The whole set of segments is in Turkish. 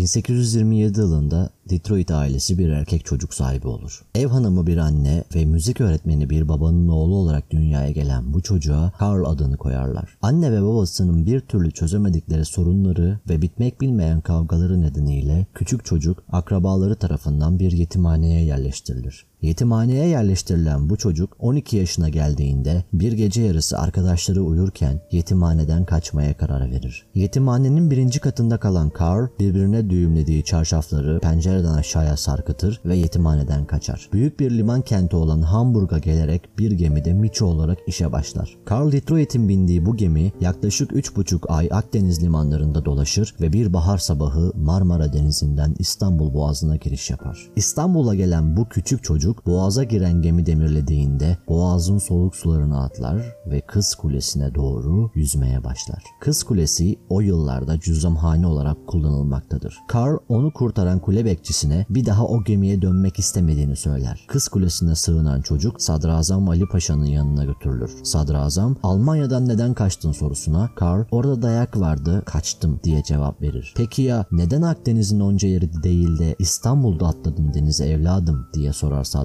1827 yılında Detroit ailesi bir erkek çocuk sahibi olur. Ev hanımı bir anne ve müzik öğretmeni bir babanın oğlu olarak dünyaya gelen bu çocuğa Carl adını koyarlar. Anne ve babasının bir türlü çözemedikleri sorunları ve bitmek bilmeyen kavgaları nedeniyle küçük çocuk akrabaları tarafından bir yetimhaneye yerleştirilir. Yetimhaneye yerleştirilen bu çocuk 12 yaşına geldiğinde bir gece yarısı arkadaşları uyurken yetimhaneden kaçmaya karar verir. Yetimhanenin birinci katında kalan Carl birbirine düğümlediği çarşafları pencereden aşağıya sarkıtır ve yetimhaneden kaçar. Büyük bir liman kenti olan Hamburg'a gelerek bir gemide miço olarak işe başlar. Carl Detroit'in bindiği bu gemi yaklaşık 3,5 ay Akdeniz limanlarında dolaşır ve bir bahar sabahı Marmara Denizi'nden İstanbul Boğazı'na giriş yapar. İstanbul'a gelen bu küçük çocuk boğaza giren gemi demirlediğinde boğazın soğuk sularına atlar ve Kız Kulesi'ne doğru yüzmeye başlar. Kız Kulesi o yıllarda cüzamhane olarak kullanılmaktadır. Carl onu kurtaran kule bekçisine bir daha o gemiye dönmek istemediğini söyler. Kız Kulesi'ne sığınan çocuk Sadrazam Ali Paşa'nın yanına götürülür. Sadrazam Almanya'dan neden kaçtın sorusuna Carl orada dayak vardı kaçtım diye cevap verir. Peki ya neden Akdeniz'in onca yeri değil de İstanbul'da atladın denize evladım diye sorar Sadrazam.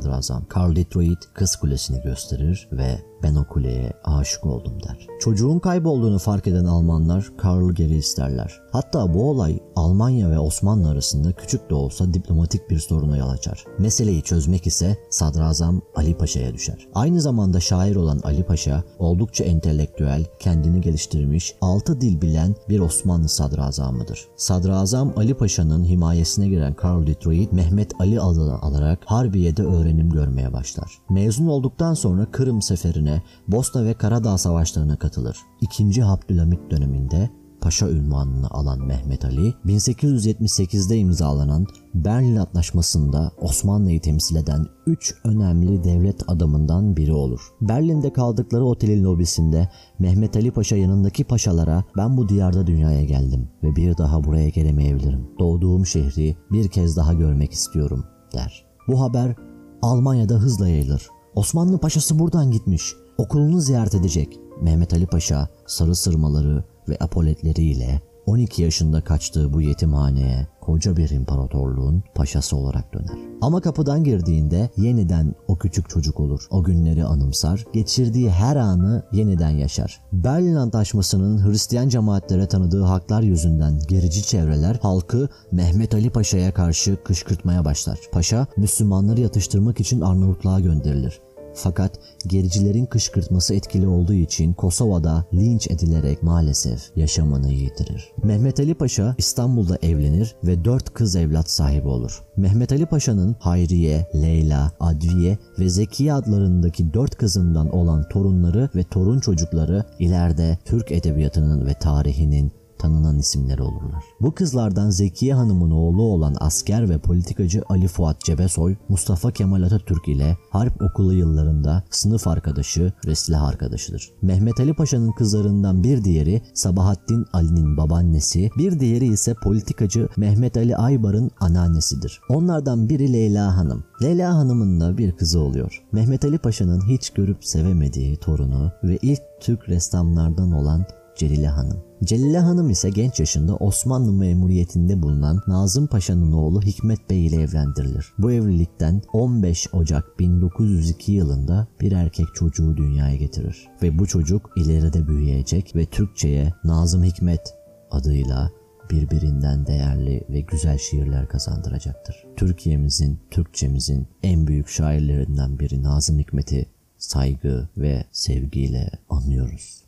Carl Detroit Kız Kulesi'ni gösterir ve ben o kuleye aşık oldum der. Çocuğun kaybolduğunu fark eden Almanlar Karl'ı geri isterler. Hatta bu olay Almanya ve Osmanlı arasında küçük de olsa diplomatik bir soruna yol açar. Meseleyi çözmek ise Sadrazam Ali Paşa'ya düşer. Aynı zamanda şair olan Ali Paşa oldukça entelektüel, kendini geliştirmiş, altı dil bilen bir Osmanlı sadrazamıdır. Sadrazam Ali Paşa'nın himayesine giren Karl Detroit, Mehmet Ali adını alarak Harbiye'de öğrenim görmeye başlar. Mezun olduktan sonra Kırım seferine, Bosna ve Karadağ savaşlarına katılır. İkinci Abdülhamit döneminde paşa ünvanını alan Mehmet Ali, 1878'de imzalanan Berlin Antlaşması'nda Osmanlı'yı temsil eden 3 önemli devlet adamından biri olur. Berlin'de kaldıkları otelin lobisinde Mehmet Ali Paşa yanındaki paşalara ben bu diyarda dünyaya geldim ve bir daha buraya gelemeyebilirim. Doğduğum şehri bir kez daha görmek istiyorum der. Bu haber Almanya'da hızla yayılır. Osmanlı paşası buradan gitmiş. Okulunu ziyaret edecek. Mehmet Ali Paşa sarı sırmaları ve apoletleriyle 12 yaşında kaçtığı bu yetimhaneye koca bir imparatorluğun paşası olarak döner. Ama kapıdan girdiğinde yeniden o küçük çocuk olur. O günleri anımsar, geçirdiği her anı yeniden yaşar. Berlin Antlaşması'nın Hristiyan cemaatlere tanıdığı haklar yüzünden gerici çevreler halkı Mehmet Ali Paşa'ya karşı kışkırtmaya başlar. Paşa Müslümanları yatıştırmak için Arnavutluğa gönderilir. Fakat gericilerin kışkırtması etkili olduğu için Kosova'da linç edilerek maalesef yaşamını yitirir. Mehmet Ali Paşa İstanbul'da evlenir ve dört kız evlat sahibi olur. Mehmet Ali Paşa'nın Hayriye, Leyla, Adviye ve Zekiye adlarındaki dört kızından olan torunları ve torun çocukları ileride Türk edebiyatının ve tarihinin tanınan isimler olurlar. Bu kızlardan Zekiye Hanım'ın oğlu olan asker ve politikacı Ali Fuat Cebesoy, Mustafa Kemal Atatürk ile harp okulu yıllarında sınıf arkadaşı ve silah arkadaşıdır. Mehmet Ali Paşa'nın kızlarından bir diğeri Sabahattin Ali'nin babaannesi, bir diğeri ise politikacı Mehmet Ali Aybar'ın anneannesidir. Onlardan biri Leyla Hanım. Leyla Hanım'ın da bir kızı oluyor. Mehmet Ali Paşa'nın hiç görüp sevemediği torunu ve ilk Türk ressamlardan olan Celile Hanım. Celile Hanım ise genç yaşında Osmanlı memuriyetinde bulunan Nazım Paşa'nın oğlu Hikmet Bey ile evlendirilir. Bu evlilikten 15 Ocak 1902 yılında bir erkek çocuğu dünyaya getirir. Ve bu çocuk ileride büyüyecek ve Türkçe'ye Nazım Hikmet adıyla birbirinden değerli ve güzel şiirler kazandıracaktır. Türkiye'mizin, Türkçemizin en büyük şairlerinden biri Nazım Hikmet'i saygı ve sevgiyle anıyoruz.